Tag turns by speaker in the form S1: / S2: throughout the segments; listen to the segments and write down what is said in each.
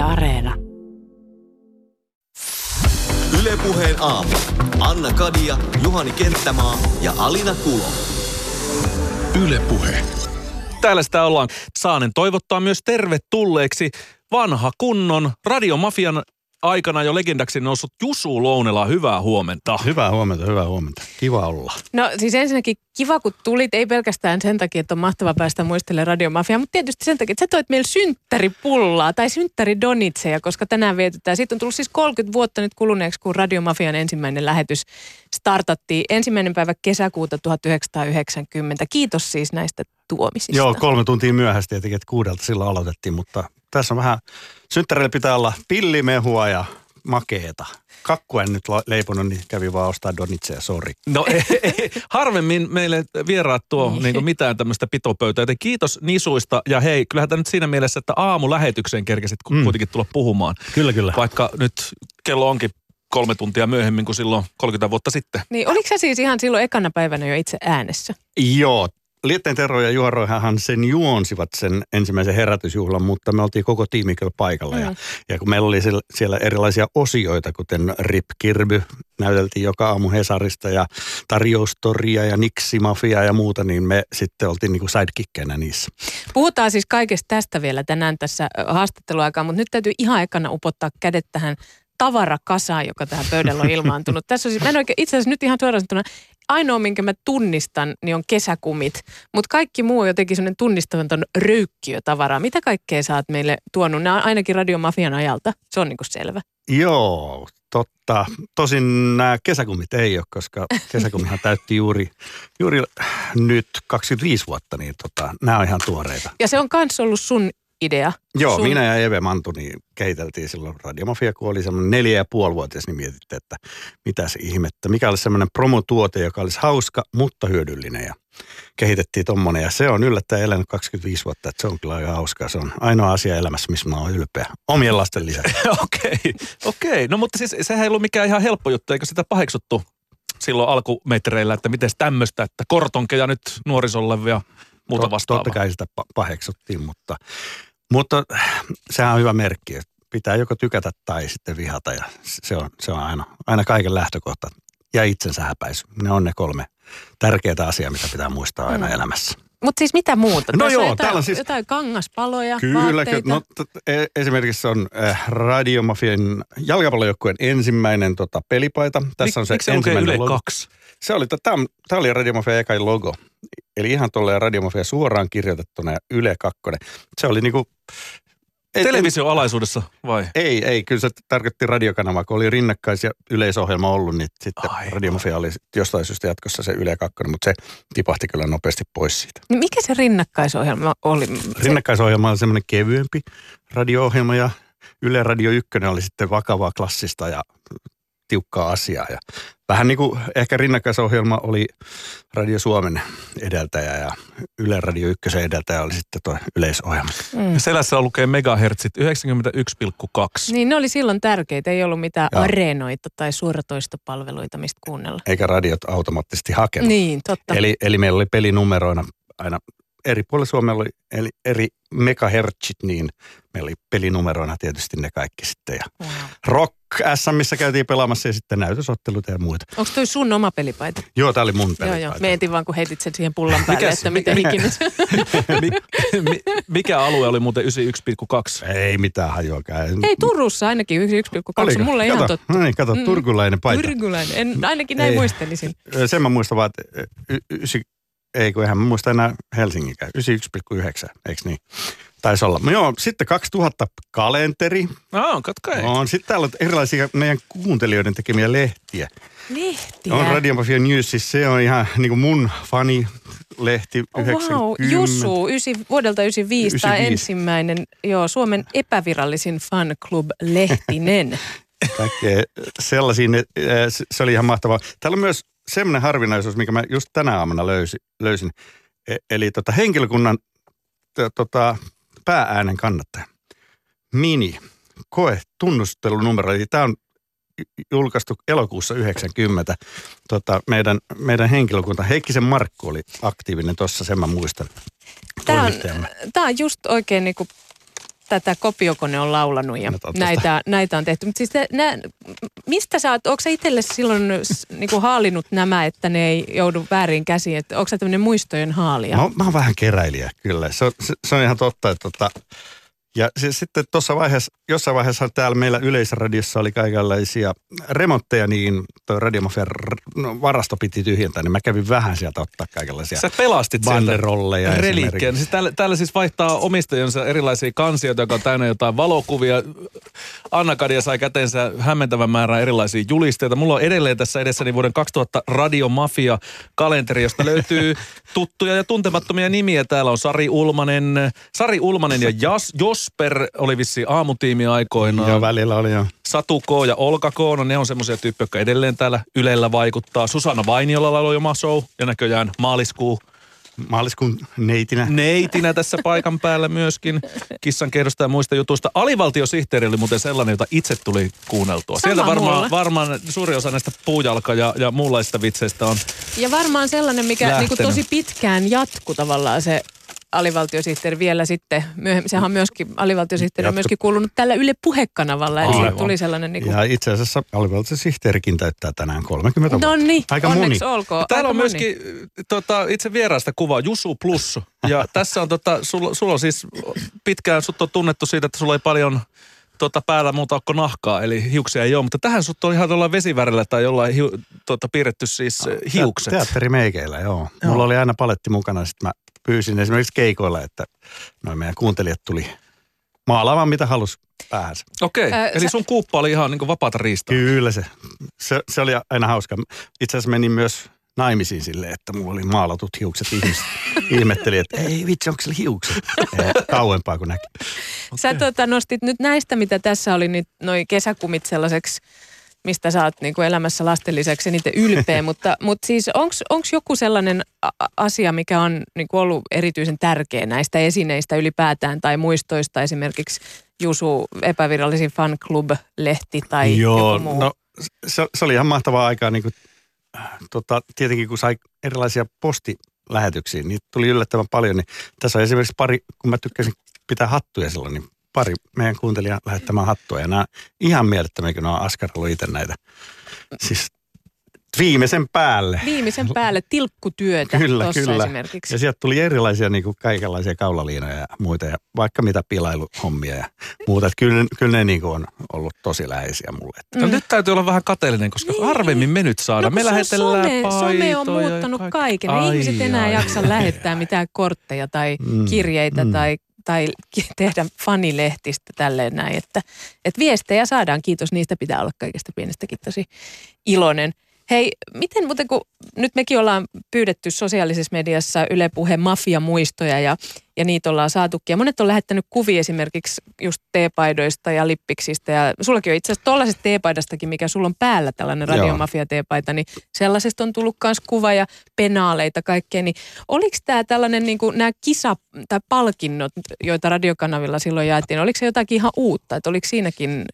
S1: Yle Areena.
S2: Ylepuheen aamu. Anna Kadia, Juhani Kenttämaa ja Alina Kulo.
S3: Ylepuhe.
S4: Täällä sitä ollaan. Saanen toivottaa myös tervetulleeksi vanha kunnon radiomafian aikana jo legendaksi noussut Jusu Lounela. Hyvää huomenta.
S3: Hyvää huomenta, hyvää huomenta. Kiva olla.
S1: No siis ensinnäkin kiva, kun tulit, ei pelkästään sen takia, että on mahtava päästä muistelemaan radiomafiaa, mutta tietysti sen takia, että sä toit meille synttäripullaa tai synttäridonitseja, koska tänään vietetään. Siitä on tullut siis 30 vuotta nyt kuluneeksi, kun radiomafian ensimmäinen lähetys startattiin ensimmäinen päivä kesäkuuta 1990. Kiitos siis näistä tuomisista.
S3: Joo, kolme tuntia myöhästi tietenkin, että kuudelta silloin aloitettiin, mutta tässä on vähän, synttäreillä pitää olla pillimehua ja makeeta. Kakku en nyt leiponut, niin kävi vaan ostaa donitseja, sori.
S4: No ei, ei, harvemmin meille vieraat tuo
S1: Niin.
S4: niin mitään tämmöistä pitopöytää. Joten kiitos nisuista ja hei, kyllähän tämä nyt siinä mielessä, että aamu lähetykseen kerkesit
S3: Mm.
S4: mm. kuitenkin tulla puhumaan.
S3: Kyllä, kyllä.
S4: Vaikka nyt kello onkin kolme tuntia myöhemmin kuin silloin 30 vuotta sitten.
S1: Niin, oliko sä siis ihan silloin ekana päivänä jo itse äänessä?
S3: Joo, Lietteen Tero ja Juha Roihahan sen juonsivat sen ensimmäisen herätysjuhlan, mutta me oltiin koko tiimi kyllä paikalla. Mm. Ja, ja kun meillä oli siellä, siellä erilaisia osioita, kuten Rip Kirby, näyteltiin joka aamu Hesarista ja tarjoustoria ja Nixi-mafia ja muuta, niin me sitten oltiin niin kuin niissä.
S1: Puhutaan siis kaikesta tästä vielä tänään tässä haastatteluaikaan, mutta nyt täytyy ihan ekana upottaa kädet tähän tavarakasaan, joka tähän pöydällä on ilmaantunut. Tässä on siis, mä en oikein, itse asiassa nyt ihan suoraan sanottuna, ainoa, minkä mä tunnistan, niin on kesäkumit. Mutta kaikki muu on jotenkin sellainen tunnistamaton röykkiötavaraa. Mitä kaikkea sä oot meille tuonut? Nämä on ainakin radiomafian ajalta. Se on niinku selvä.
S3: Joo, totta. Tosin nämä kesäkumit ei ole, koska kesäkumihan täytti juuri, juuri nyt 25 vuotta, niin tota, nämä on ihan tuoreita.
S1: Ja se on kans ollut sun idea.
S3: Joo,
S1: sun...
S3: minä ja Eve Mantu niin kehiteltiin silloin Radiomafia, kun oli semmoinen neljä ja puoli vuotias, niin mietittiin, että mitäs ihmettä. Mikä olisi semmoinen promotuote, joka olisi hauska, mutta hyödyllinen ja kehitettiin tommonen. Ja se on yllättäen elänyt 25 vuotta, että se on kyllä aika hauskaa. Se on ainoa asia elämässä, missä mä oon ylpeä. Omien lasten lisäksi.
S4: Okei, okei. No mutta siis sehän ei ollut mikään ihan helppo juttu, eikö sitä paheksuttu silloin alkumetreillä, että miten tämmöistä, että kortonkeja nyt nuorisolle ja muuta vastaavaa.
S3: Totta kai sitä pa- paheksuttiin, mutta, mutta sehän on hyvä merkki, että pitää joko tykätä tai sitten vihata ja se on, se on aina, aina kaiken lähtökohta. Ja itsensä häpäisy. Ne on ne kolme tärkeää asiaa, mitä pitää muistaa aina
S1: Mm.
S3: elämässä.
S1: Mutta siis mitä muuta?
S3: No
S1: Tässä
S3: joo,
S1: on jotain,
S3: täällä on siis-
S1: jotain kangaspaloja,
S3: Kyllä. No, t- e- esimerkiksi on äh, Radiomafian jalkapallojoukkueen ensimmäinen tota, pelipaita. Tässä on se
S4: se
S3: ensimmäinen
S4: Yle
S3: logo.
S4: 2?
S3: Se oli, tämä, oli Radiomafia eka logo. Eli ihan tolleen Radiomafia suoraan kirjoitettuna ja Yle 2. Se oli niinku... ei-
S4: Televisioalaisuudessa vai?
S3: Ei, ei, kyllä se tarkoitti radiokanavaa, kun oli rinnakkais- ja yleisohjelma ollut, niin sitten
S4: Aivan.
S3: Radiomafia oli jostain syystä jatkossa se Yle 2, mutta se tipahti kyllä nopeasti pois siitä.
S1: Niin mikä se rinnakkaisohjelma oli?
S3: Rinnakkaisohjelma oli semmoinen kevyempi radio-ohjelma ja Yle Radio 1 oli sitten vakavaa klassista ja tiukkaa asiaa. Ja vähän niin kuin ehkä rinnakkaisohjelma oli Radio Suomen edeltäjä ja Yle Radio 1 edeltäjä oli sitten tuo yleisohjelma.
S1: Mm.
S4: Selässä lukee megahertsit 91,2.
S1: Niin ne oli silloin tärkeitä, ei ollut mitään
S3: Joo.
S1: areenoita tai suoratoistopalveluita, mistä kuunnella.
S3: Eikä radiot automaattisesti hakenut.
S1: Niin, totta.
S3: Eli, eli meillä oli pelinumeroina aina eri puolilla Suomella oli eli eri megahertsit, niin meillä oli pelinumeroina tietysti ne kaikki sitten. Ja
S1: Wow.
S3: Rock SM, missä käytiin pelaamassa ja sitten näytösotteluita ja muita.
S1: Onko toi sun oma pelipaita?
S3: Joo, tää oli mun
S1: Joo,
S3: pelipaita.
S1: joo. Mietin vaan, kun heitit sen siihen pullan päälle,
S4: Mikäs-
S1: että miten
S4: mikä-
S1: ikinä se...
S4: Mi, mi, mikä alue oli muuten 91,2?
S3: Ei mitään hajuakaan.
S1: Ei, Turussa ainakin 1,2. Mulle ihan
S3: kato,
S1: totta.
S3: No niin, kato,
S1: Mm.
S3: turkulainen paita.
S1: Turkulainen. En, ainakin näin
S3: Ei.
S1: muistelisin.
S3: Sen mä muistan vaan, että y- ysi, ei kun eihän mä muista enää Helsinginkään. 91,9, eikö niin? Taisi olla. No joo, sitten 2000 kalenteri.
S4: No, katko ei.
S3: On, sitten täällä on erilaisia meidän kuuntelijoiden tekemiä lehtiä.
S1: Lehtiä.
S3: On Radio Mafia News, siis se on ihan niin kuin mun fanilehti
S1: Oh,
S3: 90.
S1: wow, Jusu, ysi, vuodelta 95, tämä
S3: 95.
S1: ensimmäinen, joo, Suomen epävirallisin fan club lehtinen.
S3: Kaikkea sellaisia, ne- ää, se- se oli ihan mahtavaa. Täällä on myös semmoinen harvinaisuus, mikä mä just tänä aamuna löysin. löysin. E- eli tota henkilökunnan t- tota, päääänen kannattaja. Mini, koe, tunnustelunumero. Eli tämä on julkaistu elokuussa 90. Tota, meidän, meidän henkilökunta, Heikkisen Markku oli aktiivinen tuossa, sen mä muistan.
S1: Tämä on, tämä on just oikein niinku tätä kopiokone on laulanut ja
S3: No
S1: näitä, näitä on tehty. Mutta siis te, nä, mistä sä oot, onko sä itselle silloin niinku haalinut nämä, että ne ei joudu väärin käsiin? Että onko sä tämmöinen muistojen haalija?
S3: Mä, oon- mä oon vähän keräilijä, kyllä. Se on, se, se on ihan totta, että tota, ja siis sitten tuossa vaiheessa, jossain vaiheessa täällä meillä yleisradiossa oli kaikenlaisia remontteja, niin toi Radiomafian no, varasto piti tyhjentää, niin mä kävin vähän sieltä ottaa kaikenlaisia
S4: Sä pelastit
S3: banderolleja
S4: reliikkejä. Siis täällä, täällä siis vaihtaa omistajansa erilaisia kansioita, joka on täynnä jotain valokuvia. Anna Kadia sai käteensä hämmentävän määrän erilaisia julisteita. Mulla on edelleen tässä edessäni vuoden 2000 Radio Mafia kalenteri, josta löytyy tuttuja ja tuntemattomia nimiä. Täällä on Sari Ulmanen, Sari Ulmanen ja Jas, Josper oli vissi aamutiimi aikoinaan.
S3: Joo, välillä oli jo.
S4: Satu K ja Olka K, no ne on semmoisia tyyppejä, jotka edelleen täällä Ylellä vaikuttaa. Susanna Vainiolla oli oma show ja näköjään maaliskuu
S3: Maaliskuun neitinä.
S4: neitinä tässä paikan päällä myöskin. Kissan kerrosta ja muista jutuista. Alivaltiosihteeri oli muuten sellainen, jota itse tuli kuunneltua.
S1: Sama
S4: Sieltä varmaan, varmaan suuri osa näistä puujalka- ja, ja muunlaisista vitseistä on.
S1: Ja varmaan sellainen, mikä niin
S4: Lähtenyt.
S1: tosi pitkään jatku tavallaan se alivaltiosihteeri vielä sitten myöhemmin. Sehän on myöskin, alivaltiosihteeri on myöskin kuulunut tällä Yle puhekanavalla. Eli
S3: Aivan.
S1: tuli sellainen niin kuin,
S3: Ja itse asiassa alivaltaisen sihteerikin täyttää tänään 30
S1: No
S3: vuotta.
S1: niin,
S3: Aika
S1: onneksi
S3: moni.
S1: olkoon.
S4: Täällä
S1: aika
S4: on
S1: moni.
S4: myöskin tota, itse vieraasta kuva, Jusu Plus. Ja tässä on, tota, sulla, sulla on siis pitkään, sut on tunnettu siitä, että sulla ei paljon tota, päällä muuta kuin nahkaa, eli hiuksia ei ole. Mutta tähän sut on ihan jollain vesivärillä tai jollain hiu, tota, piirretty siis eh, hiukset.
S3: Teatterimeikeillä, joo. Mulla oli aina paletti mukana, sitten mä pyysin esimerkiksi keikoilla, että noin meidän kuuntelijat tuli maalaamaan mitä halus päähänsä.
S4: Okei,
S1: Ö,
S4: eli
S1: sä-
S4: sun kuuppa oli ihan niin vapaata riistaa.
S3: Kyllä se, se, se oli aina hauska. Itse asiassa menin myös naimisiin silleen, että mulla oli maalatut hiukset. Ihmiset ihmetteli, että ei vitsi, onko sillä hiukset? Kauempaa kuin näki.
S1: Sä tota, nostit nyt näistä, mitä tässä oli, niin noi kesäkumit sellaiseksi, mistä sä oot niin kuin elämässä lasten lisäksi eniten ylpeä, mutta, mutta siis onko joku sellainen asia, mikä on niin kuin ollut erityisen tärkeä näistä esineistä ylipäätään tai muistoista, esimerkiksi Jusu epävirallisin fan club-lehti tai
S3: Joo,
S1: joku muu?
S3: no se, se oli ihan mahtavaa aikaa. Niin kuin, äh, tota, tietenkin kun sai erilaisia postilähetyksiä, niin tuli yllättävän paljon. Niin tässä on esimerkiksi pari, kun mä tykkäsin pitää hattuja silloin, niin pari meidän kuuntelijaa lähettämään hattua. Ja nämä ihan mielettömiä, kun ne on askarellut itse näitä. Siis viimeisen päälle.
S1: Viimeisen päälle tilkkutyötä
S3: Kyllä,
S1: tuossa
S3: kyllä.
S1: esimerkiksi.
S3: Ja sieltä tuli erilaisia niin kuin kaikenlaisia kaulaliinoja ja muita ja vaikka mitä pilailuhommia ja muuta. Että kyllä, kyllä ne niin kuin on ollut tosi läheisiä mulle.
S4: No nyt täytyy olla vähän kateellinen, koska
S1: Niin.
S4: harvemmin me nyt saadaan.
S1: No,
S4: me lähetellään
S1: some, some on muuttanut
S4: kaikki.
S1: kaiken. Ei
S4: Ai,
S1: ihmiset enää
S4: ai,
S1: jaksa
S4: ai.
S1: lähettää mitään kortteja tai
S3: Mm,
S1: kirjeitä
S3: mm.
S1: tai, tai tehdä fanilehtistä tälleen näin. Että, että viestejä saadaan, kiitos niistä pitää olla kaikesta pienestäkin tosi iloinen. Hei, miten muuten kun nyt mekin ollaan pyydetty sosiaalisessa mediassa Yle Puhe mafiamuistoja ja, ja niitä ollaan saatukin. Ja monet on lähettänyt kuvia esimerkiksi just teepaidoista ja lippiksistä. Ja sullakin on itse asiassa tuollaisesta teepaidastakin, mikä sulla on päällä tällainen
S3: Joo.
S1: radiomafia-teepaita, niin sellaisesta on tullut myös kuva ja penaaleita kaikkea. Niin oliko tämä tällainen, niin kuin nämä kisa- tai palkinnot, joita radiokanavilla silloin jaettiin, oliko se jotakin ihan uutta? Että oliko siinäkin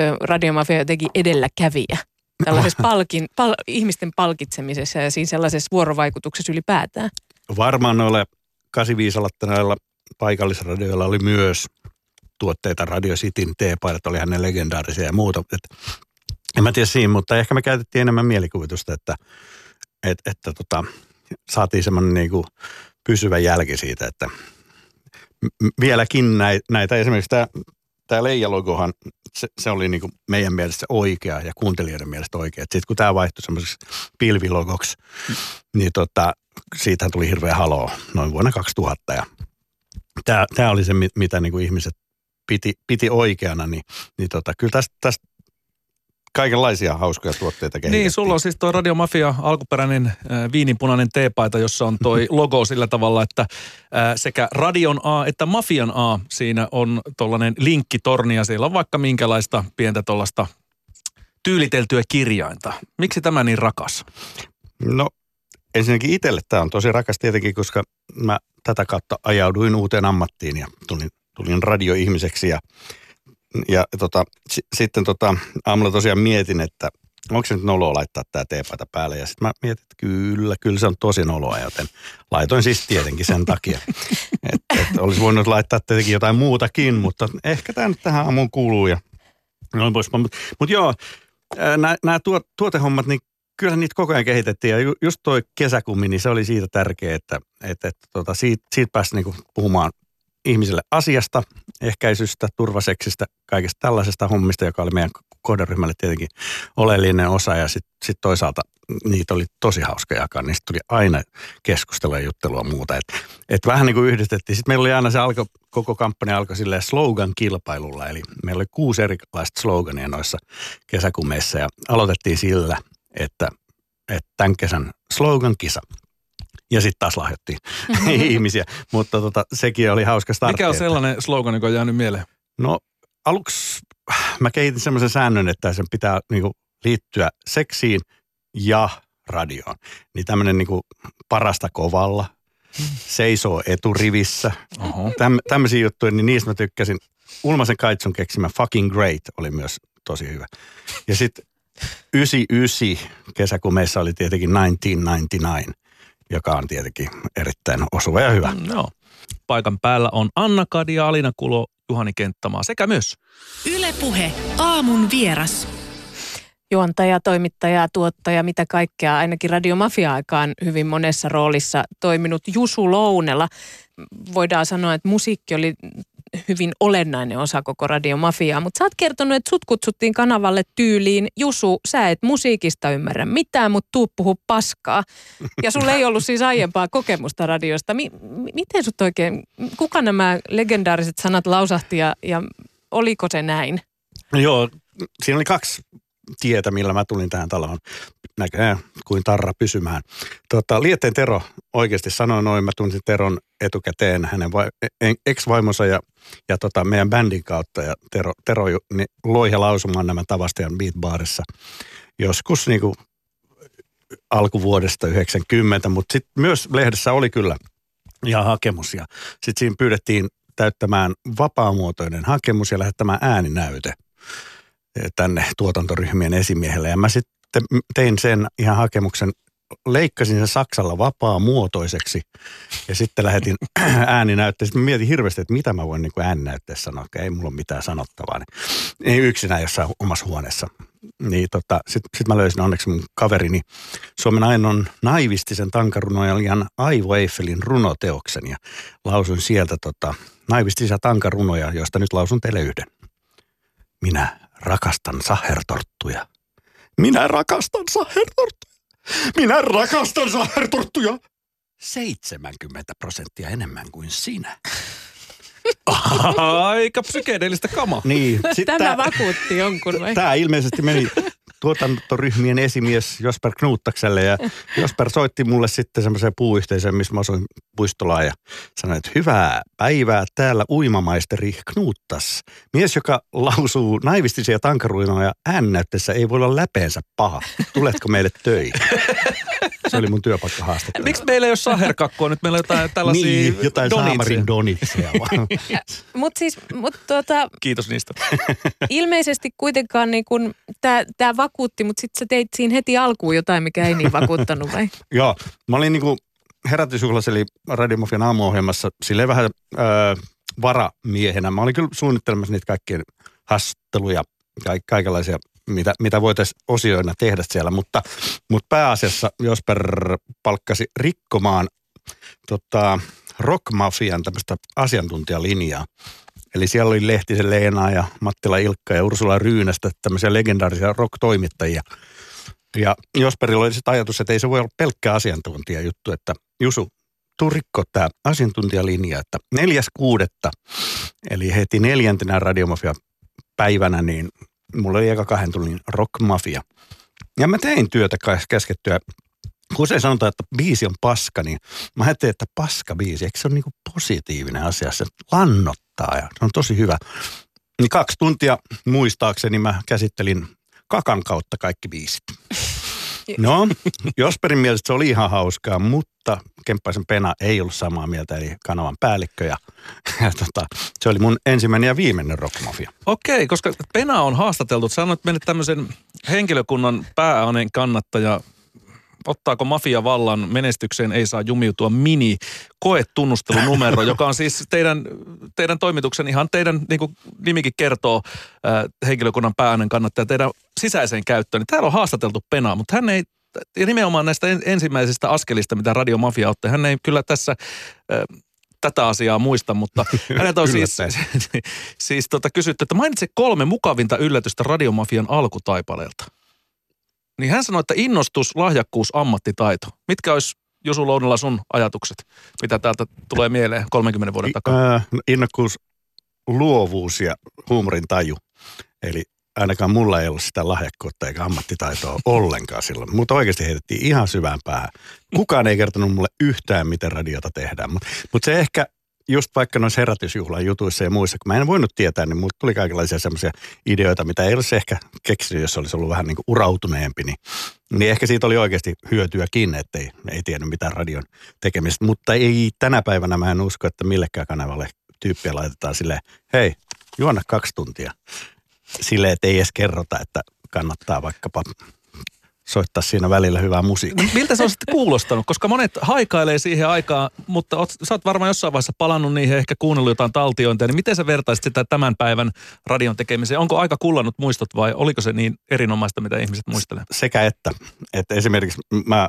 S1: ö, radiomafia jotenkin edelläkävijä? Tällaisessa palkin, pal, ihmisten palkitsemisessa ja siinä sellaisessa vuorovaikutuksessa ylipäätään.
S3: Varmaan noilla 85 aloittaneilla paikallisradioilla oli myös tuotteita Radio Cityn teepaidat, olihan ne legendaarisia ja muuta. Et, en mä tiedä siinä, mutta ehkä me käytettiin enemmän mielikuvitusta, että, et, että tota, saatiin semmoinen niinku pysyvä jälki siitä, että vieläkin näitä, näitä esimerkiksi tämä tämä Leija-logohan, se, se oli niinku meidän mielestä oikea ja kuuntelijoiden mielestä oikea. Sitten kun tämä vaihtui semmoiseksi pilvilogoksi, niin tota, siitä tuli hirveä haloo noin vuonna 2000. Ja tämä, tämä oli se, mi- mitä niinku ihmiset piti, piti oikeana, niin, niin tota, kyllä tästä, tästä kaikenlaisia hauskoja tuotteita kehitettiin.
S4: Niin, sulla on siis tuo Radio Mafia alkuperäinen äh, viininpunainen teepaita, jossa on toi logo sillä tavalla, että äh, sekä Radion A että Mafian A siinä on tollainen linkkitorni ja siellä on vaikka minkälaista pientä tuollaista tyyliteltyä kirjainta. Miksi tämä niin rakas?
S3: No ensinnäkin itselle tämä on tosi rakas tietenkin, koska mä tätä kautta ajauduin uuteen ammattiin ja tulin, tulin radioihmiseksi ja, ja tota, s- sitten tota, aamulla tosiaan mietin, että onko se nyt noloa laittaa tämä teepaita päälle. Ja sitten mä mietin, että kyllä, kyllä se on tosi noloa, joten laitoin siis tietenkin sen takia. että et olisi voinut laittaa tietenkin jotain muutakin, mutta ehkä tämä nyt tähän aamuun kuuluu ja noin pois. Mutta mut joo, nämä tuot, tuotehommat, niin kyllä niitä koko ajan kehitettiin. Ja ju, just toi kesäkummi, niin se oli siitä tärkeä, että, että, että tota, siitä, siitä pääsi niinku puhumaan ihmisille asiasta, ehkäisystä, turvaseksistä, kaikesta tällaisesta hommista, joka oli meidän kohderyhmälle tietenkin oleellinen osa. Ja sitten sit toisaalta niitä oli tosi hauska jakaa. Niistä tuli aina keskustelua ja juttelua muuta. Et, et vähän niin kuin yhdistettiin. Sitten meillä oli aina se alko, koko kampanja alkoi silleen slogan-kilpailulla. Eli meillä oli kuusi erilaista slogania noissa kesäkumeissa ja aloitettiin sillä, että, että tämän kesän slogan-kisa. Ja sitten taas lahjoittiin ihmisiä, mutta tota, sekin oli hauska startti.
S4: Mikä on sellainen slogan, joka on jäänyt mieleen?
S3: No aluksi mä kehitin semmoisen säännön, että sen pitää niinku liittyä seksiin ja radioon. Niin tämmöinen niinku parasta kovalla, seisoo eturivissä. Täm, tämmöisiä juttuja, niin niistä mä tykkäsin. Ulmasen Kaitsun keksimä Fucking Great oli myös tosi hyvä. Ja sitten 99 kesäkumeissa oli tietenkin 1999, joka on tietenkin erittäin osuva ja hyvä.
S4: No. Paikan päällä on Anna Kadia, Alina Kulo, Juhani Kenttämaa sekä myös
S5: Ylepuhe aamun vieras.
S1: juontaja, toimittaja, tuottaja, mitä kaikkea, ainakin radiomafia-aikaan hyvin monessa roolissa toiminut Jusu Lounela. Voidaan sanoa, että musiikki oli hyvin olennainen osa koko radiomafiaa, mutta sä oot kertonut, että sut kutsuttiin kanavalle tyyliin, Jusu, sä et musiikista ymmärrä mitään, mutta tuu puhu paskaa. Ja sulla ei ollut siis aiempaa kokemusta radiosta. Mi- mi- miten sut oikein, kuka nämä legendaariset sanat lausahti ja, ja oliko se näin?
S3: Joo, siinä oli kaksi tietä, millä mä tulin tähän taloon. Näköjään kuin tarra pysymään. Tota, Lietteen Tero oikeasti sanoi noin. Mä tunsin Teron etukäteen hänen en- ex-vaimonsa ja, ja tota, meidän bändin kautta. Ja Tero, Tero niin loi ja lausumaan nämä Tavastian Beatbarissa joskus niin kuin alkuvuodesta 90, mutta sitten myös lehdessä oli kyllä ihan hakemus ja sitten siinä pyydettiin täyttämään vapaamuotoinen hakemus ja lähettämään ääninäyte tänne tuotantoryhmien esimiehelle. Ja mä sitten tein sen ihan hakemuksen, leikkasin sen Saksalla vapaamuotoiseksi ja sitten lähetin ääninäytteen. Sitten mietin hirveästi, että mitä mä voin niin ääninäytteessä sanoa, että ei mulla ole mitään sanottavaa. Niin ei yksinään jossain omassa huoneessa. Niin tota, sitten sit mä löysin onneksi mun kaverini Suomen ainoan naivistisen tankarunoilijan Aivo Eiffelin runoteoksen ja lausuin sieltä tota, naivistisia tankarunoja, joista nyt lausun teille yhden. Minä rakastan sahertorttuja. Minä rakastan sahertorttuja. Minä rakastan sahertorttuja. 70 prosenttia enemmän kuin sinä.
S4: aika psykedeellistä kamaa.
S3: Niin,
S1: Tämä
S3: tää-
S1: vakuutti jonkun vai?
S3: Tämä ilmeisesti meni tuotantoryhmien esimies Josper Knuuttakselle ja Josper soitti mulle sitten semmoiseen puuyhteisöön, missä mä asuin puistolaan ja sanoi, että hyvää päivää täällä uimamaisteri Knuuttas. Mies, joka lausuu naivistisia tankaruinoja äännäytteessä ei voi olla läpeensä paha. Tuletko meille töihin? Se oli mun työpaikkahaastattelu.
S4: Miksi meillä ei ole saherkakkoa nyt? Meillä on jotain tällaisia
S3: Niin, jotain
S4: donitseja.
S3: saamarin donitseja vaan.
S1: Mutta siis, mut tuota,
S4: Kiitos niistä.
S1: ilmeisesti kuitenkaan niin kun, tämä vakuutti, mutta sitten sä teit siinä heti alkuun jotain, mikä ei niin vakuuttanut vai?
S3: Joo, mä olin niinku herätysjuhlassa eli Radiomafian aamuohjelmassa silleen vähän öö, varamiehenä. Mä olin kyllä suunnittelemassa niitä kaikkien haastatteluja, kaik- kaikenlaisia, mitä, mitä voitaisiin osioina tehdä siellä, mutta, mutta pääasiassa Josper palkkasi rikkomaan tota, rockmafian tämmöistä asiantuntijalinjaa. Eli siellä oli Lehtisen Leena ja Mattila Ilkka ja Ursula Ryynästä tämmöisiä legendaarisia rock-toimittajia. Ja Josperilla oli sitten ajatus, että ei se voi olla pelkkä asiantuntijajuttu, että Jusu, tuu rikko tämä asiantuntijalinja, että neljäs kuudetta, eli heti neljäntenä radiomafia päivänä, niin mulla oli eka kahden tunnin rockmafia. Ja mä tein työtä käs- käskettyä. Kun usein sanotaan, että biisi on paska, niin mä ajattelin, että paska biisi, eikö se ole niinku positiivinen asia, se lannottaa ja se on tosi hyvä. Niin kaksi tuntia muistaakseni mä käsittelin kakan kautta kaikki biisit. No, Josperin mielestä se oli ihan hauskaa, mutta Kemppaisen Pena ei ollut samaa mieltä, eli kanavan päällikkö. Ja, ja tota, se oli mun ensimmäinen ja viimeinen rockmafia.
S4: Okei, koska Pena on haastateltu. Sanoit meille tämmöisen henkilökunnan pääaineen kannattaja. Ottaako mafia vallan menestykseen ei saa jumiutua mini koetunnustelunumero, joka on siis teidän, teidän toimituksen ihan teidän, niin kuin nimikin kertoo, äh, henkilökunnan pääaineen kannattaja teidän sisäiseen käyttöön. Niin täällä on haastateltu Penaa, mutta hän ei ja nimenomaan näistä en- ensimmäisistä askelista, mitä Radio Mafia otti. Hän ei kyllä tässä äh, tätä asiaa muista, mutta häneltä on siis, siis tota kysytty, että mainitse kolme mukavinta yllätystä Radiomafian alkutaipaleelta. Niin hän sanoi, että innostus, lahjakkuus, ammattitaito. Mitkä olisi Jusu Lounilla sun ajatukset, mitä täältä tulee mieleen 30 vuoden takaa?
S3: Ää, innokkuus, luovuus ja huumorin taju. Eli ainakaan mulla ei ollut sitä lahjakkuutta eikä ammattitaitoa ollenkaan silloin. Mutta oikeasti heitettiin ihan syvään päähän. Kukaan ei kertonut mulle yhtään, miten radiota tehdään. Mutta mut se ehkä just vaikka noissa herätysjuhlan jutuissa ja muissa, kun mä en voinut tietää, niin mulle tuli kaikenlaisia semmoisia ideoita, mitä ei olisi ehkä keksinyt, jos olisi ollut vähän niin kuin urautuneempi. Niin, niin ehkä siitä oli oikeasti hyötyäkin, että ei, tiennyt mitään radion tekemistä. Mutta ei tänä päivänä mä en usko, että millekään kanavalle tyyppiä laitetaan silleen, hei, juona kaksi tuntia. Silleen, että ei edes kerrota, että kannattaa vaikkapa soittaa siinä välillä hyvää musiikkia.
S4: Miltä se on sitten kuulostanut? Koska monet haikailee siihen aikaan, mutta oot, sä oot varmaan jossain vaiheessa palannut niihin ehkä kuunnellut jotain taltiointia. Niin miten sä vertaisit sitä tämän päivän radion tekemiseen? Onko aika kullannut muistot vai oliko se niin erinomaista, mitä ihmiset muistelee?
S3: sekä että. Että esimerkiksi mä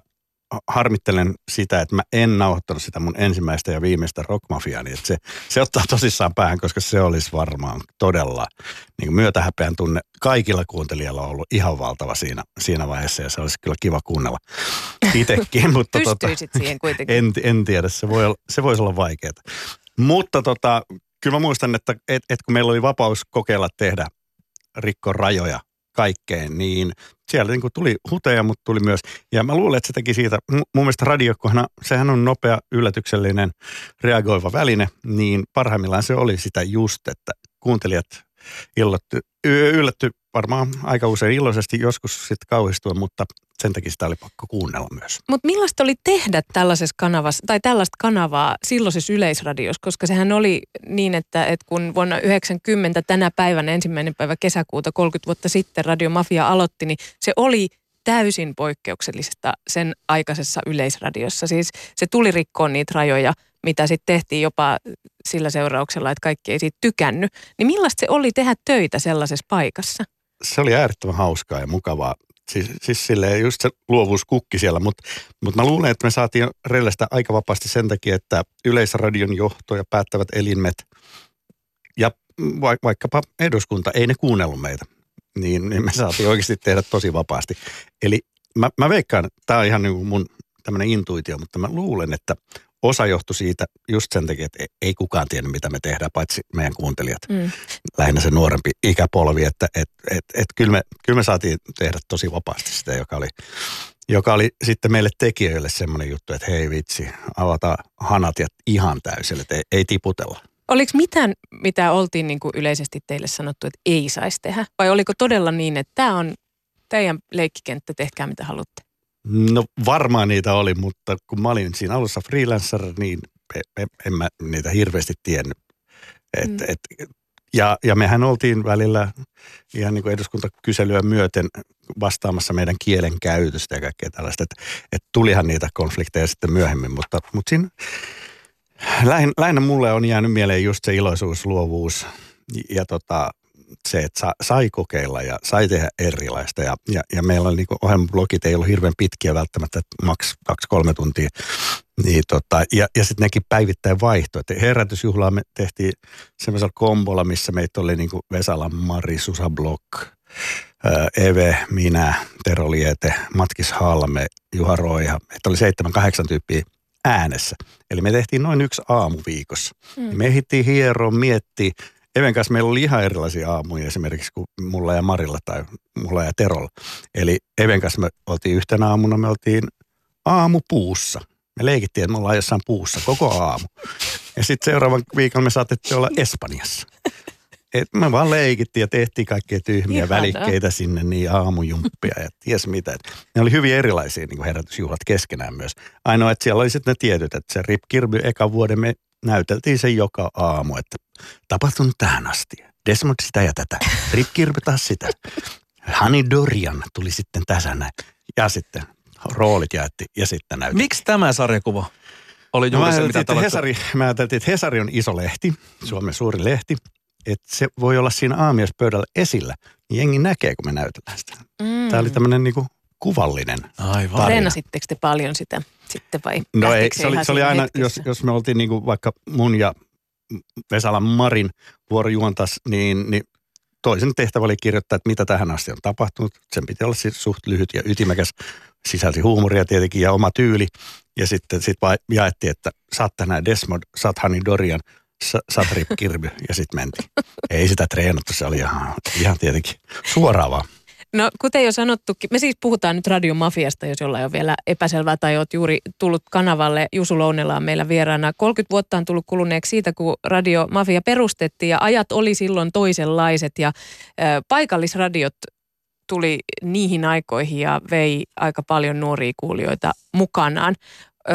S3: harmittelen sitä, että mä en nauhoittanut sitä mun ensimmäistä ja viimeistä rockmafiaa, niin että se, se ottaa tosissaan päähän, koska se olisi varmaan todella niin myötähäpeän tunne kaikilla kuuntelijalla on ollut ihan valtava siinä, siinä vaiheessa ja se olisi kyllä kiva kuunnella itsekin. mutta tota,
S1: siihen kuitenkin.
S3: en, en tiedä, se, voi olla, se voisi olla vaikeaa. Mutta tota, kyllä mä muistan, että et, et kun meillä oli vapaus kokeilla tehdä rikko rajoja kaikkeen, niin siellä niin kuin tuli huteja, mutta tuli myös, ja mä luulen, että se teki siitä, mu- mun mielestä radio, kunhan sehän on nopea, yllätyksellinen, reagoiva väline, niin parhaimmillaan se oli sitä just, että kuuntelijat illottu, y- yllätty varmaan aika usein iloisesti, joskus sitten kauhistua, mutta sen takia sitä oli pakko kuunnella myös.
S1: Mutta millaista oli tehdä tällaisessa kanavassa, tai tällaista kanavaa silloisessa yleisradiossa, koska sehän oli niin, että, että kun vuonna 90 tänä päivänä ensimmäinen päivä kesäkuuta 30 vuotta sitten Radio Mafia aloitti, niin se oli täysin poikkeuksellista sen aikaisessa yleisradiossa. Siis se tuli rikkoon niitä rajoja, mitä sitten tehtiin jopa sillä seurauksella, että kaikki ei siitä tykännyt. Niin millaista se oli tehdä töitä sellaisessa paikassa?
S3: Se oli äärettömän hauskaa ja mukavaa. Siis, siis silleen just se luovuus kukki siellä, mutta, mutta mä luulen, että me saatiin rellestä aika vapaasti sen takia, että Yleisradion johto ja päättävät elimet ja va- vaikkapa eduskunta, ei ne kuunnellut meitä. Niin, niin me saatiin oikeasti tehdä tosi vapaasti. Eli mä, mä veikkaan, tämä on ihan niin mun tämmöinen intuitio, mutta mä luulen, että osa johtui siitä just sen takia, että ei- kukaan tiennyt, mitä me tehdään, paitsi meidän kuuntelijat
S1: Mm.
S3: lähinnä se nuorempi ikäpolvi, että et, et, et kyllä, me, kyllä me saatiin tehdä tosi vapaasti sitä, joka oli, joka oli sitten meille tekijöille semmoinen juttu, että hei vitsi, avataan hanat ja ihan täysille, että ei, ei tiputella.
S1: Oliko mitään, mitä oltiin niin kuin yleisesti teille sanottu, että ei saisi tehdä? Vai oliko todella niin, että tämä on teidän leikkikenttä, tehkää mitä haluatte?
S3: No varmaan niitä oli, mutta kun mä olin siinä alussa freelancer, niin en, mä niitä hirveästi tiennyt. Et,
S1: Mm.
S3: et, ja, ja mehän oltiin välillä ihan niin kuin eduskuntakyselyä myöten vastaamassa meidän kielen käytöstä ja kaikkea tällaista. Että et tulihan niitä konflikteja sitten myöhemmin, mutta, mutta siinä lähin, lähinnä mulle on jäänyt mieleen just se iloisuus, luovuus ja tota, se, että sa, sai kokeilla ja sai tehdä erilaista. Ja, ja, ja meillä oli niin ohjelmablogit, ei ollut hirveän pitkiä välttämättä, maks kaksi-kolme tuntia. Niin tota, ja, ja sitten nekin päivittäin vaihto. Että herätysjuhlaa me tehtiin semmoisella kombolla, missä meitä oli niin Vesala, Mari, Susa Block, ää, Eve, minä, Tero Liete, Matkis Halme, Juha Roiha. Että oli seitsemän, kahdeksan tyyppiä äänessä. Eli me tehtiin noin yksi aamu viikossa.
S1: Mm.
S3: Me ehdittiin hieroon, miettiä. Even kanssa meillä oli ihan erilaisia aamuja esimerkiksi kuin mulla ja Marilla tai mulla ja Terolla. Eli Even kanssa me oltiin yhtenä aamuna, me oltiin aamupuussa. Me leikittiin, että me ollaan jossain puussa koko aamu. Ja sitten seuraavan viikon me saatettiin olla Espanjassa. Et me vaan leikittiin ja tehtiin kaikkea tyhmiä
S1: Ihanaa.
S3: välikkeitä sinne, niin aamujumppia ja ties mitä. Et Ne oli hyvin erilaisia niin herätysjuhlat keskenään myös. Ainoa, että siellä oli sitten ne tietyt, että se Rip Kirby eka vuoden me näyteltiin sen joka aamu, että tapahtunut tähän asti. Desmond sitä ja tätä. Rip Kirby taas sitä. Honey Dorian tuli sitten tässä näin. Ja sitten roolit jaettiin ja sitten näytettiin.
S4: Miksi tämä sarjakuva oli
S3: No,
S4: juuri
S3: mä,
S4: se, mitä
S3: että Hesari, mä ajattelin, että Hesari on iso lehti, Suomen suuri lehti, että se voi olla siinä aamiaispöydällä esillä, niin jengi näkee, kun me näytetään sitä.
S1: Mm.
S3: Tämä oli tämmöinen niinku kuvallinen.
S4: Aivan.
S3: tarina.
S1: Treenasitteko te paljon sitä sitten vai?
S3: No ei, se oli, se oli aina,
S1: hetkessä?
S3: jos, jos me oltiin niinku vaikka mun ja Vesalan Marin vuorojuontas, niin, niin toisen tehtävä oli kirjoittaa, että mitä tähän asti on tapahtunut. Sen piti olla siis suht lyhyt ja ytimekäs, sisälsi huumoria tietenkin ja oma tyyli. Ja sitten sit vaan jaettiin, että saat tänään Desmond, saat Hani Dorian, saat Rip Kirby ja sitten mentiin. Ei sitä treenattu, se oli ihan, ihan tietenkin suoraan vaan.
S1: No kuten jo sanottukin, me siis puhutaan nyt radiomafiasta, jos jollain on vielä epäselvää tai oot juuri tullut kanavalle. Jusu Lounela on meillä vieraana. 30 vuotta on tullut kuluneeksi siitä, kun radiomafia perustettiin ja ajat oli silloin toisenlaiset ja ö, paikallisradiot tuli niihin aikoihin ja vei aika paljon nuoria kuulijoita mukanaan. Ö,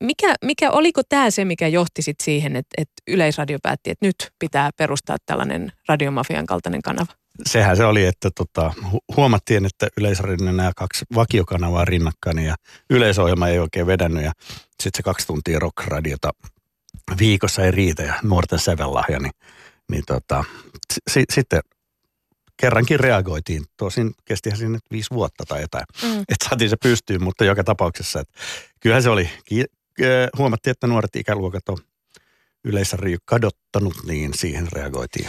S1: mikä, mikä, oliko tämä se, mikä johti sit siihen, että, että Yleisradio päätti, että nyt pitää perustaa tällainen radiomafian kaltainen kanava?
S3: sehän se oli, että tota, hu- huomattiin, että Yleisradion nämä kaksi vakiokanavaa rinnakkain ja yleisohjelma ei oikein vedännyt ja sitten se kaksi tuntia rockradiota viikossa ei riitä ja nuorten sävellahja, niin, niin tota, si- sitten kerrankin reagoitiin. Tosin kestihän siinä nyt viisi vuotta tai jotain,
S1: Mm.
S3: että saatiin se pystyyn, mutta joka tapauksessa, että kyllähän se oli, huomattiin, että nuoret ikäluokat on Yleisradio kadottanut, niin siihen reagoitiin.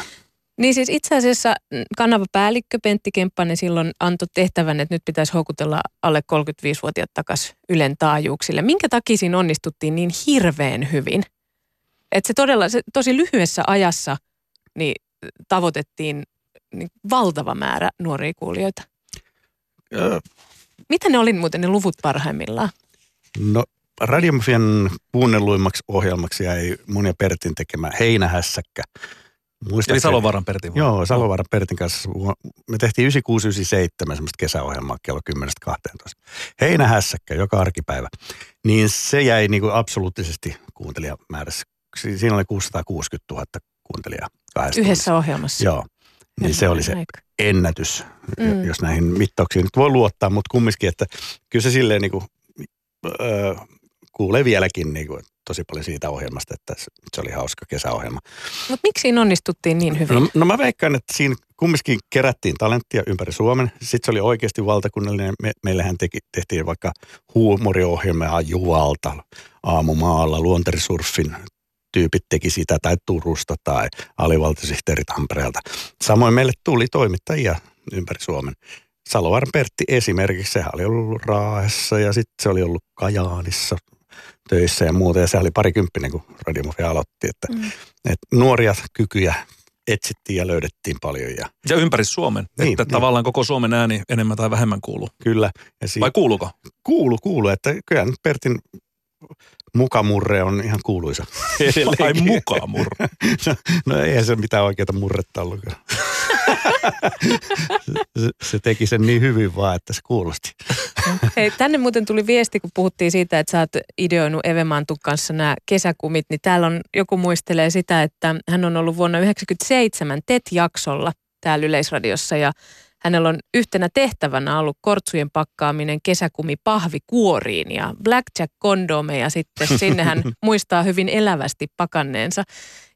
S1: Niin siis itse asiassa kanavapäällikkö Pentti Kemppanen silloin antoi tehtävän, että nyt pitäisi houkutella alle 35-vuotiaat takaisin Ylen taajuuksille. Minkä takia siinä onnistuttiin niin hirveän hyvin? Että se todella, se tosi lyhyessä ajassa niin tavoitettiin niin valtava määrä nuoria kuulijoita.
S3: Öö,
S1: Mitä ne oli muuten ne luvut parhaimmillaan?
S3: No Radiomafian kuunnelluimmaksi ohjelmaksi jäi mun ja Pertin tekemä Heinähässäkkä.
S4: Eli
S3: Muistaakseni-
S4: Salovaaran Pertin. vai?
S3: Joo, Salovaaran Pertin kanssa. Me tehtiin 9697 semmoista kesäohjelmaa kello 10-12. Heinähässäkkä joka arkipäivä. Niin se jäi niin kuin absoluuttisesti kuuntelijamäärässä. Si- Siinä oli 660 000 kuuntelijaa kahdessa
S1: Yhdessä ohjelmassa.
S3: tunnissa. Joo. Niin se oli se
S1: Aika.
S3: ennätys,
S1: Mm.
S3: mm. jos näihin mittauksiin nyt voi luottaa, mutta kumminkin, että kyllä se silleen niin kuin, öö, kuulee vieläkin niin kuin, tosi paljon siitä ohjelmasta, että se, oli hauska kesäohjelma.
S1: Mutta miksi siinä onnistuttiin niin hyvin?
S3: No, no mä veikkaan, että siinä kumminkin kerättiin talenttia ympäri Suomen. Sitten se oli oikeasti valtakunnallinen. Me, meillähän teki, tehtiin vaikka huumoriohjelmaa Juvalta, Aamumaalla, Luonterisurfin tyypit teki sitä tai Turusta tai alivaltiosihteeri Tampereelta. Samoin meille tuli toimittajia ympäri Suomen. Salovaaran Pertti esimerkiksi, sehän oli ollut Raahessa ja sitten se oli ollut Kajaanissa töissä ja muuta. Ja se oli parikymppinen, kun Radiomafia aloitti. Että,
S1: Mm.
S3: että nuoria kykyjä etsittiin ja löydettiin paljon ja
S4: Ja ympäri Suomen.
S3: Niin,
S4: että
S3: niin.
S4: tavallaan koko Suomen ääni enemmän tai vähemmän kuuluu.
S3: kyllä. Ja si-
S4: Vai kuuluuko?
S3: kuulu, kuulu, että kyllä nyt Pertin mukamurre on ihan kuuluisa.
S4: Vai
S3: Edelleenkin.
S4: mukaan murre.
S3: No, no eihän se mitään oikeaa murretta ollutkaan. Se, se teki sen niin hyvin vaan, että se kuulosti.
S1: Hei, tänne muuten tuli viesti, kun puhuttiin siitä, että sä oot ideoinut Eve Mantun kanssa nämä kesäkumit, niin täällä on, joku muistelee sitä, että hän on ollut vuonna 1997 TET-jaksolla täällä Yleisradiossa ja hänellä on yhtenä tehtävänä ollut kortsujen pakkaaminen kesäkumi pahvikuoriin ja blackjack-kondomeja sitten. Sinne hän muistaa hyvin elävästi pakanneensa.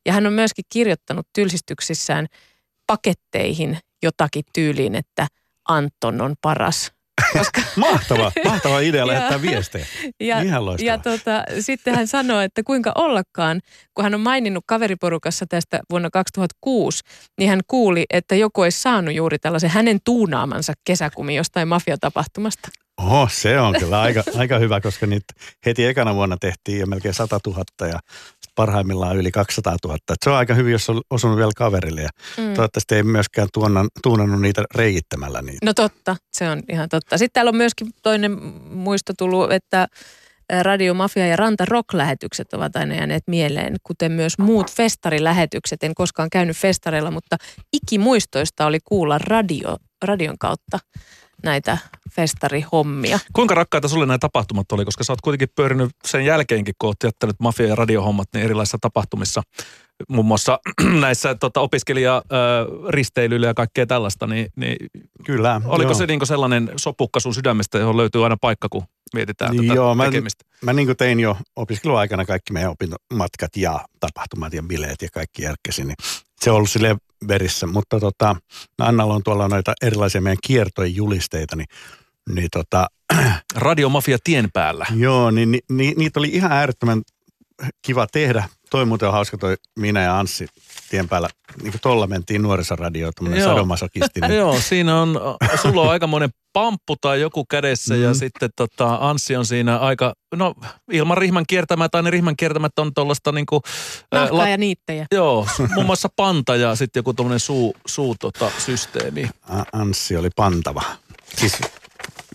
S1: Ja hän on myöskin kirjoittanut tylsistyksissään paketteihin jotakin tyyliin, että Anton on paras. Koska
S3: Mahtava, mahtava idea lähettää viestejä.
S1: ja,
S3: Ihan
S1: ja tota, sitten hän sanoi, että kuinka ollakaan, kun hän on maininnut kaveriporukassa tästä vuonna 2006, niin hän kuuli, että joku olisi saanut juuri tällaisen hänen tuunaamansa kesäkumi jostain mafiatapahtumasta.
S3: Oho, se on kyllä aika, aika hyvä, koska niitä heti ekana vuonna tehtiin jo melkein 100 000 ja parhaimmillaan yli 200 000. Et se on aika hyvin, jos on osunut vielä kaverille ja
S1: Mm.
S3: toivottavasti ei myöskään tuonnan, tuunannut niitä reikittämällä niitä.
S1: No totta, se on ihan totta. Sitten täällä on myöskin toinen muisto tullut, että Radio Mafia ja Ranta Rock-lähetykset ovat aina jääneet mieleen, kuten myös muut festarilähetykset. En koskaan käynyt festareilla, mutta ikimuistoista oli kuulla radio, radion kautta näitä festarihommia.
S4: Kuinka rakkaita sulle nämä tapahtumat oli, koska sä oot kuitenkin pyörinyt sen jälkeenkin, kun oot jättänyt mafia- ja radiohommat niin erilaisissa tapahtumissa, muun muassa näissä tota, opiskelija-risteilyillä ja kaikkea tällaista, niin, niin
S3: Kyllä.
S4: oliko
S3: joo.
S4: se niin sellainen sopukka sun sydämestä, johon löytyy aina paikka, kun mietitään tätä
S3: Joo, mä,
S4: tekemistä?
S3: mä niin kuin tein jo opiskeluaikana kaikki meidän opintomatkat ja tapahtumat ja bileet ja kaikki järkkäsin, niin se on ollut sille verissä. Mutta tota, Annalla on tuolla noita erilaisia meidän kiertojen julisteita, niin, niin tota,
S4: Radiomafia tien päällä.
S3: joo, niin ni, ni, niitä oli ihan äärettömän kiva tehdä. Toi muuten on hauska toi minä ja Anssi tien päällä. Niin kuin tolla mentiin nuorisoradioon, tämmöinen
S4: Joo.
S3: sadomasokistinen.
S4: Joo, siinä on, sulla on aikamoinen pamppu tai joku kädessä ja
S3: Mm.
S4: sitten tota, Anssi on siinä aika, no ilman rihman kiertämät, tai ne rihman kiertämät on tuollaista niinku, ää,
S1: Nahkaa ja niittejä.
S4: Joo, muun muassa panta ja sitten joku tuommoinen suu, suu tota, systeemi.
S3: Anssi oli pantava. Siis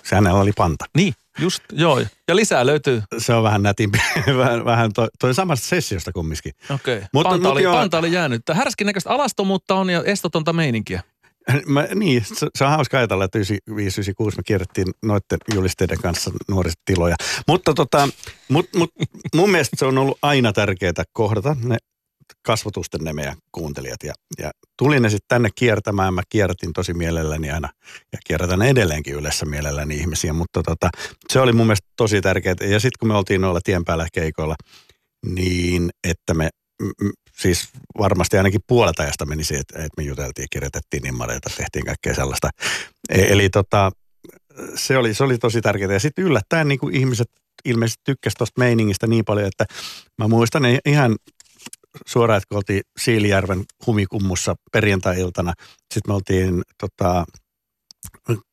S3: se hänellä oli panta.
S4: Niin, just, joo. Ja lisää löytyy.
S3: Se on vähän nätimpi, vähän, vähän toi, toi samasta sessiosta kumminkin.
S4: Okei. Okay.
S3: Mutta-
S4: Panta, oli,
S3: joo.
S4: panta oli jäänyt. Härskin näköistä alastomuutta on ja estotonta meininkiä.
S3: Mä, niin, se, se on hauska ajatella, että 95-96 me kierrettiin noiden julisteiden kanssa nuorisotiloja. Mutta tota, mut, mut, mun mielestä se on ollut aina tärkeää kohdata ne kasvatusten meidän kuuntelijat. Ja, ja tulin ne sitten tänne kiertämään, mä kierrätin tosi mielelläni aina ja kierrätän edelleenkin yleensä mielelläni ihmisiä, mutta tota, se oli mun mielestä tosi tärkeää. Ja sitten kun me oltiin noilla tien päällä keikoilla, niin että me siis varmasti ainakin puolet ajasta meni siihen, että, me juteltiin, kirjoitettiin nimmareita, tehtiin kaikkea sellaista. E- eli tota, se oli, se oli tosi tärkeää. Ja sitten yllättäen niin kuin ihmiset ilmeisesti tykkäsivät tuosta meiningistä niin paljon, että mä muistan ne ihan suoraan, että kun oltiin Siilijärven humikummussa perjantai-iltana, sitten me oltiin tota,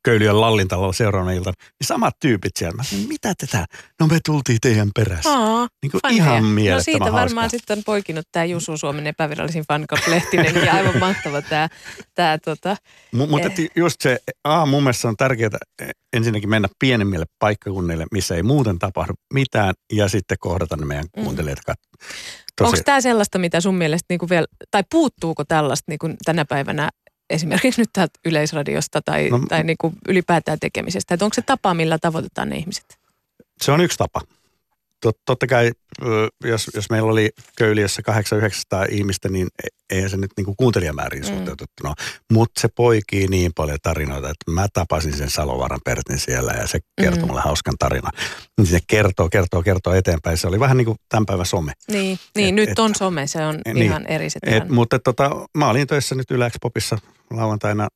S3: Köyliön Lallintalolla seuraavana iltana, niin samat tyypit siellä. Mä sanoin, mitä te tää? No me tultiin teidän perässä.
S1: Aa,
S3: Niin kuin
S1: faneja.
S3: ihan
S1: No
S3: mielettömän
S1: siitä
S3: hauskaa.
S1: varmaan sitten on poikinut tämä Jusu Suomen epävirallisin fanclub-lehtinen ja aivan mahtava tämä, tämä tota,
S3: M- mutta
S1: Eh.
S3: just se, A, mun mielestä on tärkeää eh, ensinnäkin mennä pienemmille paikkakunnille, missä ei muuten tapahdu mitään, ja sitten kohdata ne meidän
S1: Mm.
S3: kuuntelijat.
S1: Onko tämä sellaista, mitä sun mielestä niinku vielä, tai puuttuuko tällaista niinku tänä päivänä esimerkiksi nyt täältä Yleisradiosta tai, no, tai niinku ylipäätään tekemisestä? Että onko se tapa, millä tavoitetaan ne ihmiset?
S3: Se on yksi tapa. Tot, totta kai, jos, jos meillä oli Köyliössä 800 ihmistä, niin e- eihän se nyt niin kuin kuuntelijamääriin
S1: Mm.
S3: suhteutettuna. Mutta se poikii niin paljon tarinoita, että mä tapasin sen Salovaaran Pertin siellä ja se kertoi
S1: Mm.
S3: mulle hauskan tarinan. Niin se kertoo, kertoo, kertoo eteenpäin. Se oli vähän niin kuin tämän päivän some.
S1: Niin, niin
S3: Et-
S1: nyt
S3: et-
S1: on some, se on
S3: niin.
S1: ihan eri se
S3: Et, mutta tota, mä olin töissä nyt Yle Popissa lauantaina,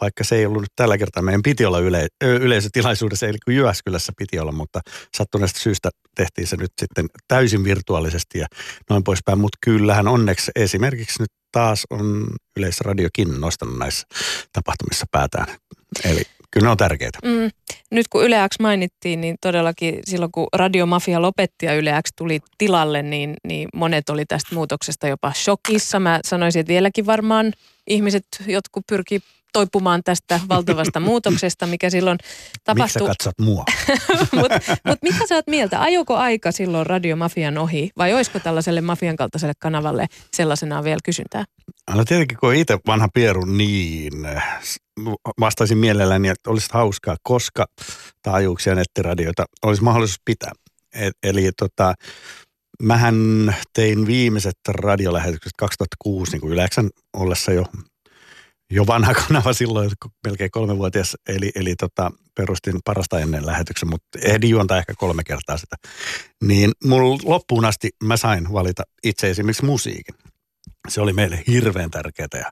S3: vaikka se ei ollut nyt tällä kertaa. Meidän piti olla yle, yleisötilaisuudessa, eli kun Jyväskylässä piti olla, mutta sattuneesta syystä tehtiin se nyt sitten täysin virtuaalisesti ja noin poispäin. Mutta kyllähän onneksi esimerkiksi nyt taas on Yleisradiokin nostanut näissä tapahtumissa päätään. Eli kyllä ne on tärkeitä.
S1: Mm. Nyt kun Yle X mainittiin, niin todellakin silloin kun Radiomafia lopetti ja Yle X tuli tilalle, niin, niin monet oli tästä muutoksesta jopa shokissa. Mä sanoisin, että vieläkin varmaan ihmiset, jotkut pyrkii toipumaan tästä valtavasta muutoksesta, mikä silloin
S3: Miksi
S1: tapahtui.
S3: katsot mua?
S1: Mutta mut mitä sä oot mieltä? Ajoko aika silloin radiomafian ohi vai olisiko tällaiselle mafian kaltaiselle kanavalle sellaisenaan vielä kysyntää?
S3: No tietenkin, kun itse vanha pieru, niin vastaisin mielelläni, että olisi hauskaa, koska taajuuksia nettiradioita olisi mahdollisuus pitää. Et, eli tota, mähän tein viimeiset radiolähetykset 2006 niin kuin Yleksän ollessa jo, jo vanha kanava silloin, melkein kolmevuotias, eli, eli tota, perustin parasta ennen lähetyksen, mutta ehdin juontaa ehkä kolme kertaa sitä. Niin mulla loppuun asti mä sain valita itse esimerkiksi musiikin se oli meille hirveän tärkeää. Ja,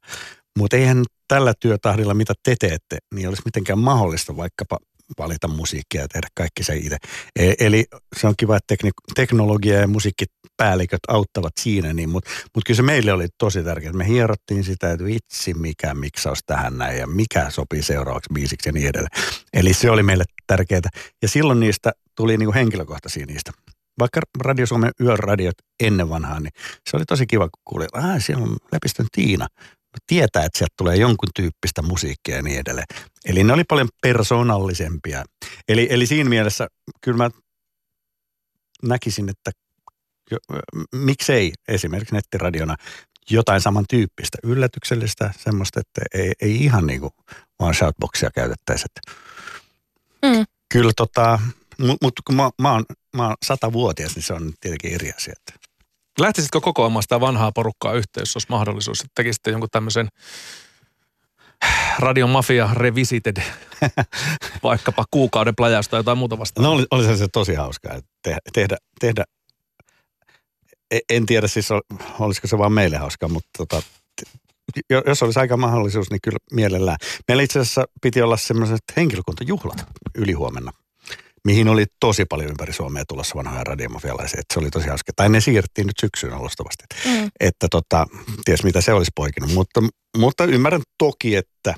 S3: mutta eihän tällä työtahdilla, mitä te teette, niin olisi mitenkään mahdollista vaikkapa valita musiikkia ja tehdä kaikki se itse. E- eli se on kiva, että tekni- teknologia ja musiikkipäälliköt auttavat siinä, niin, mutta mut kyllä se meille oli tosi tärkeää. Me hierottiin sitä, että vitsi mikä miksaus tähän näin ja mikä sopii seuraavaksi biisiksi ja niin edelleen. Eli se oli meille tärkeää. Ja silloin niistä tuli niinku henkilökohtaisia niistä vaikka Radio Suomen yöradiot ennen vanhaa, niin se oli tosi kiva, kun kuuli, että "Aa, siellä on Lepistön Tiina. Tietää, että sieltä tulee jonkun tyyppistä musiikkia ja niin edelleen. Eli ne oli paljon persoonallisempia. Eli, eli siinä mielessä kyllä mä näkisin, että jo, miksei esimerkiksi nettiradiona jotain samantyyppistä, yllätyksellistä, semmoista, että ei, ei ihan niin kuin vaan shoutboxia käytettäisi. Että
S1: Mm.
S3: Kyllä tota, mutta mut, kun mä, mä, oon, mä oon satavuotias, niin se on tietenkin eri asia. Että
S4: Lähtisitkö kokoamaan sitä vanhaa porukkaa yhteen, jos olisi mahdollisuus, että tekisitte jonkun tämmöisen Radio Mafia Revisited, vaikkapa kuukauden plajasta tai jotain muuta vastaavaa.
S3: No oli, oli se tosi hauskaa, että te, tehdä, tehdä, e- en tiedä siis ol- olisiko se vaan meille hauskaa, mutta tota, jos olisi aika mahdollisuus, niin kyllä mielellään. Meillä itse asiassa piti olla semmoiset henkilökuntajuhlat ylihuomenna, mihin oli tosi paljon ympäri Suomea tulossa vanhoja radiomafialaisia, että se oli tosi hauska. Tai ne siirrettiin nyt syksyyn alustavasti,
S1: Mm.
S3: että tota, ties mitä se olisi poikinut, mutta, mutta ymmärrän toki, että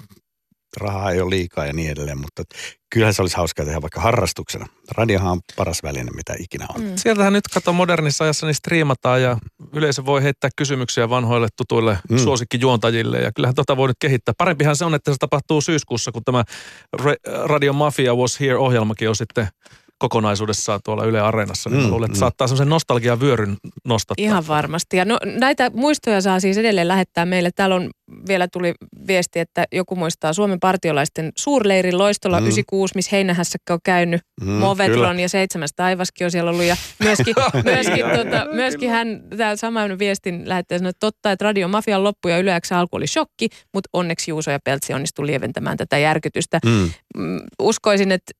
S3: rahaa ei ole liikaa ja niin edelleen, mutta kyllähän se olisi hauskaa tehdä vaikka harrastuksena. Radiohan on paras väline, mitä ikinä on.
S1: Mm.
S4: Sieltähän nyt kato modernissa ajassa niin striimataan ja yleisö voi heittää kysymyksiä vanhoille tutuille
S3: Mm.
S4: suosikkijuontajille ja kyllähän tota voi nyt kehittää. Parempihan se on, että se tapahtuu syyskuussa, kun tämä Ra- Radio Mafia Was Here-ohjelmakin on sitten kokonaisuudessaan tuolla Yle Areenassa. Niin
S3: Mm,
S4: luulen, että
S3: mm.
S4: saattaa semmoisen nostalgian vyöryn nostattaa.
S1: Ihan varmasti. Ja no, näitä muistoja saa siis edelleen lähettää meille. Täällä on vielä tuli viesti, että joku muistaa Suomen partiolaisten suurleirin loistolla
S3: Mm.
S1: mm. 96, missä Heinähässäkkä on käynyt.
S3: Mm,
S1: Movetron
S3: kyllä.
S1: ja Seitsemäs taivaskin on siellä ollut. Ja myöskin, myöskin, tota, myöskin hän, tämä samainen viestin lähettäjä sanoi, että totta, että Radio Mafian loppu ja Yle X alku oli shokki, mutta onneksi Juuso ja Peltsi onnistui lieventämään tätä järkytystä.
S3: Mm.
S1: Mm, uskoisin, että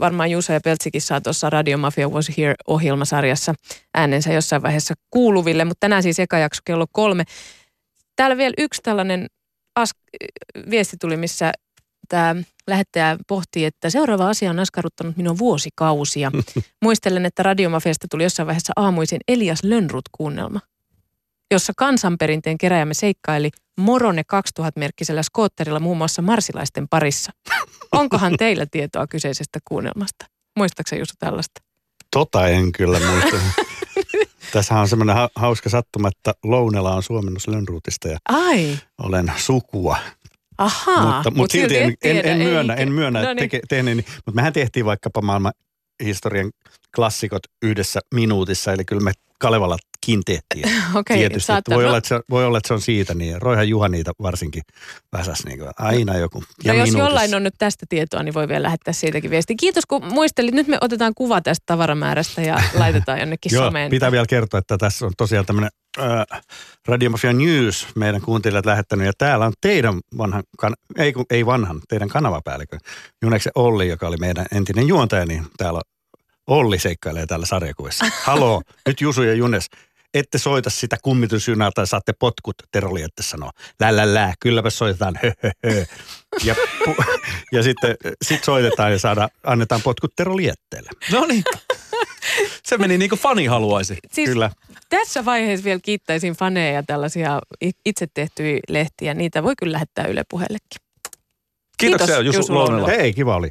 S1: varmaan Juuso ja Peltsikin saa tuossa Radio Mafia Was Here-ohjelmasarjassa äänensä jossain vaiheessa kuuluville, mutta tänään siis eka jakso kello kolme. Täällä vielä yksi tällainen as- viesti tuli, missä tämä lähettäjä pohtii, että seuraava asia on askarruttanut minua vuosikausia. Muistelen, että Radiomafiasta tuli jossain vaiheessa aamuisin Elias Lönnrut-kuunnelma, jossa kansanperinteen keräjämme seikkaili Morone 2000-merkkisellä skootterilla muun muassa marsilaisten parissa. Onkohan teillä tietoa kyseisestä kuunnelmasta? Muistaakseni Jussi tällaista?
S3: Tota en kyllä muista. Tässä on semmoinen ha- hauska sattuma, että Lounela on suomennus Lönnruutista ja
S1: Ai,
S3: olen sukua.
S1: ahaa.
S3: mutta, mutta silti en,
S1: et
S3: en,
S1: tiedä,
S3: en, myönnä,
S1: eikä.
S3: en myönnä
S1: No
S3: että
S1: niin.
S3: teke, tehneeni. Mutta mehän tehtiin vaikkapa maailman historian klassikot yhdessä minuutissa, eli kyllä me Kalevalakin tehtiin.
S1: Okei,
S3: Tietysti, että
S1: saattaa.
S3: voi,
S1: no,
S3: olla, että se, voi olla, että se on siitä, niin Roihan Juha niitä varsinkin väsäs niin kuin, aina joku.
S1: No jos
S3: minuutissa.
S1: jollain on nyt tästä tietoa, niin voi vielä lähettää siitäkin viesti. Kiitos kun muistelit. Nyt me otetaan kuva tästä tavaramäärästä ja laitetaan jonnekin
S3: Joo,
S1: someen.
S3: pitää vielä kertoa, että tässä on tosiaan tämmöinen äh, Radio Mafia News meidän kuuntelijat lähettänyt. Ja täällä on teidän vanhan, kan, ei, kun, ei vanhan, teidän kanavapäällikön Juneksen Olli, joka oli meidän entinen juontaja, niin täällä Olli seikkailee täällä sarjakuvissa. Haloo, nyt Jusu ja Junes, ette soita sitä kummitusjunaa tai saatte potkut, Tero Liette sanoo. Lä, lä, lä, kylläpä soitetaan, hö, hö, hö. Ja, pu- ja sitten sit soitetaan ja saadaan, annetaan potkut Tero Lietteelle.
S4: No niin. Se meni niin kuin fani haluaisi.
S1: siis
S3: Kyllä.
S1: tässä vaiheessa vielä kiittäisin faneja ja tällaisia itse tehtyjä lehtiä. Niitä voi kyllä lähettää Yle Puheellekin.
S4: Kiitoksia
S1: Kiitos,
S4: Jusu
S1: Jusu
S4: Lounela.
S1: Lounela.
S3: Hei, kiva oli.